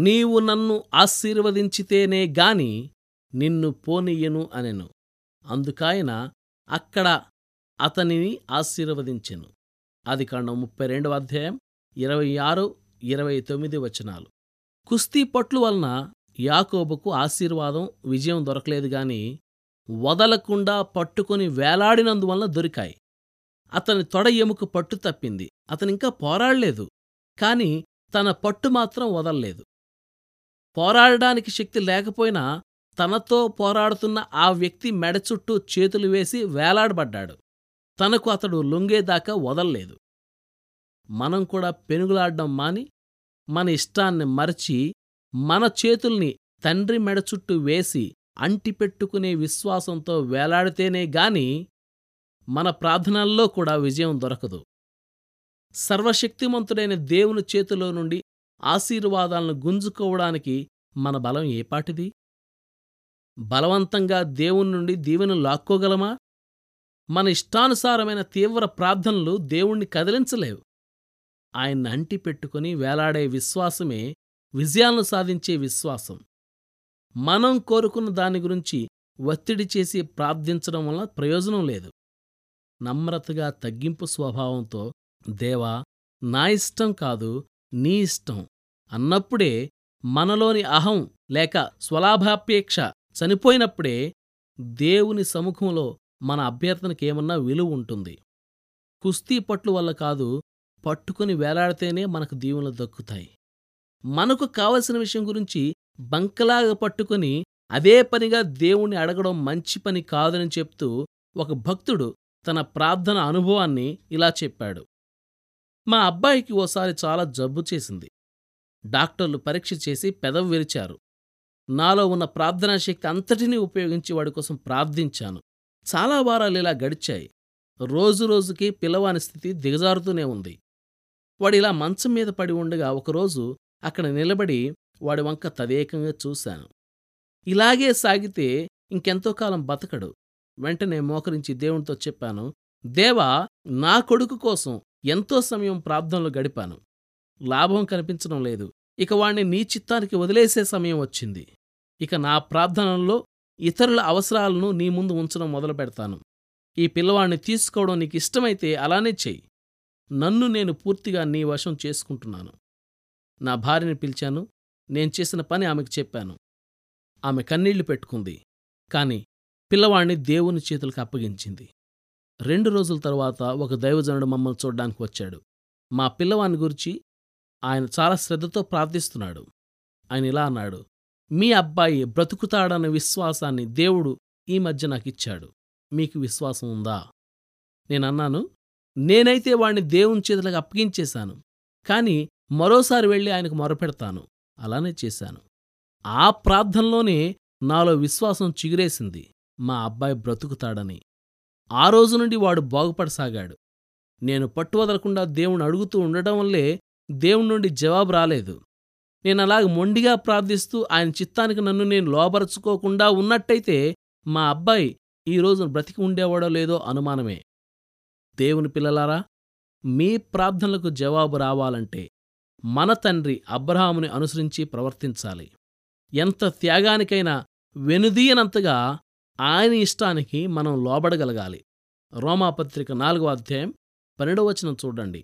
నీవు నన్ను ఆశీర్వదించితేనే గాని నిన్ను పోనీయను అనెను. అందుకాయన అక్కడ అతనిని ఆశీర్వదించెను. అది కాండం ముప్పై రెండవ అధ్యాయం ఇరవై ఆరు ఇరవై తొమ్మిది వచనాలు. కుస్తీ పట్లు వలన యాకోబుకు ఆశీర్వాదం విజయం దొరకలేదు గాని వదలకుండా పట్టుకుని వేలాడినందువలన దొరికాయి. అతని తొడ ఎముక పట్టు తప్పింది. అతనింకా పోరాడలేదు. కాని తన పట్టు మాత్రం వదల్లేదు. పోరాడడానికి శక్తి లేకపోయినా తనతో పోరాడుతున్న ఆ వ్యక్తి మెడ చుట్టూ చేతులు వేసి వేలాడబడ్డాడు. తనకు అతడు లొంగేదాకా వదల్లేదు. మనం కూడా పెనుగులాడ్డం మాని మన ఇష్టాన్ని మరచి మన చేతుల్ని తండ్రి మెడ చుట్టూ వేసి అంటిపెట్టుకునే విశ్వాసంతో వేలాడితేనే గాని మన ప్రార్థనల్లో కూడా విజయం దొరకదు. సర్వశక్తిమంతుడైన దేవుని చేతిలో నుండి ఆశీర్వాదాలను గుంజుకోవడానికి మన బలం ఏపాటిది బలవంతంగా దేవుని నుండి దీవెను లాక్కోగలమా? మన ఇష్టానుసారమైన తీవ్ర ప్రార్థనలు దేవుణ్ణి కదిలించలేవు. ఆయన్ని అంటిపెట్టుకుని వేలాడే విశ్వాసమే విజయాలను సాధించే విశ్వాసం. మనం కోరుకున్న దాని గురించి ఒత్తిడి చేసి ప్రార్థించడం వల్ల ప్రయోజనం లేదు. నమ్రతగా తగ్గింపు స్వభావంతో దేవా నా ఇష్టం కాదు నీ ఇష్టం అన్నప్పుడే మనలోని అహం లేక స్వలాభాపేక్ష చనిపోయినప్పుడే దేవుని సముఖంలో మన అభ్యర్థనకేమన్నా విలువ ఉంటుంది. కుస్తీ పట్లు వల్ల కాదు పట్టుకుని వేలాడితేనే మనకు దీవులు దక్కుతాయి. మనకు కావలసిన విషయం గురించి బంకలాగా పట్టుకుని అదే పనిగా దేవుణ్ణి అడగడం మంచి పని కాదని చెప్తూ ఒక భక్తుడు తన ప్రార్థన అనుభవాన్ని ఇలా చెప్పాడు. మా అబ్బాయికి ఓసారి చాలా జబ్బు చేసింది. డాక్టర్లు పరీక్ష చేసి పెదవి విరిచారు. నాలో ఉన్న ప్రార్థనా శక్తి అంతటినీ ఉపయోగించి వాడి కోసం ప్రార్థించాను. చాలా వారాలు ఇలా గడిచాయి. రోజురోజుకి పిల్లవాని స్థితి దిగజారుతూనే ఉంది. వాడిలా మంచం మీద పడి ఉండగా ఒకరోజు అక్కడ నిలబడి వాడి వంక తదేకంగా చూశాను. ఇలాగే సాగితే ఇంకెంతో కాలం బతకడు. వెంటనే మోకరించి దేవునితో చెప్పాను దేవా నా కొడుకు కోసం ఎంతో సమయం ప్రార్థనలు గడిపాను. లాభం కనిపించడం లేదు. ఇక వాణ్ణి నీ చిత్తానికి వదిలేసే సమయం వచ్చింది. ఇక నా ప్రార్థనల్లో ఇతరుల అవసరాలను నీ ముందు ఉంచడం మొదలు పెడతాను. ఈ పిల్లవాణ్ణి తీసుకోవడం నీకు ఇష్టమైతే అలానే చెయ్యి. నన్ను నేను పూర్తిగా నీ వశం చేసుకుంటున్నాను. నా భార్యని పిలిచాను. నేను చేసిన పని ఆమెకు చెప్పాను. ఆమె కన్నీళ్ళు పెట్టుకుంది. కాని పిల్లవాణ్ణి దేవుని చేతులకు అప్పగించింది. రెండు రోజుల తరువాత ఒక దైవజనుడు మమ్మల్ని చూడ్డానికి వచ్చాడు. మా పిల్లవాని గురించి ఆయన చాలా శ్రద్ధతో ప్రార్థిస్తున్నాడు. ఆయన ఇలా అన్నాడు మీ అబ్బాయి బ్రతుకుతాడన్న విశ్వాసాన్ని దేవుడు ఈ మధ్య నాకిచ్చాడు మీకు విశ్వాసం ఉందా? నేనన్నాను నేనైతే వాణ్ణి దేవుని చేతులకు అప్పగించేశాను. కాని మరోసారి వెళ్ళి ఆయనకు మొరపెడతాను. అలానే చేశాను. ఆ ప్రార్థనలోనే నాలో విశ్వాసం చిగురేసింది. మా అబ్బాయి బ్రతుకుతాడని. ఆ రోజు నుండి వాడు బాగుపడసాగాడు. నేను పట్టువదలకుండా దేవుణ్ణి అడుగుతూ ఉండటం వల్లే దేవుడి నుండి జవాబు రాలేదు. నేను అలాగ మొండిగా ప్రార్థిస్తూ ఆయన చిత్తానికి నన్ను నేను లోబరచుకోకుండా ఉన్నట్టయితే మా అబ్బాయి ఈ రోజున బ్రతికి ఉండేవాడో లేదో అనుమానమే. దేవుని పిల్లలారా మీ ప్రార్థనలకు జవాబు రావాలంటే మన తండ్రి అబ్రహాముని అనుసరించి ప్రవర్తించాలి. ఎంత త్యాగానికైనా వెనుదీయనంతగా ఆయన ఇష్టానికి మనం లోబడగలగాలి. రోమాపత్రిక నాలుగో అధ్యాయం పన్నెండవ వచనం చూడండి.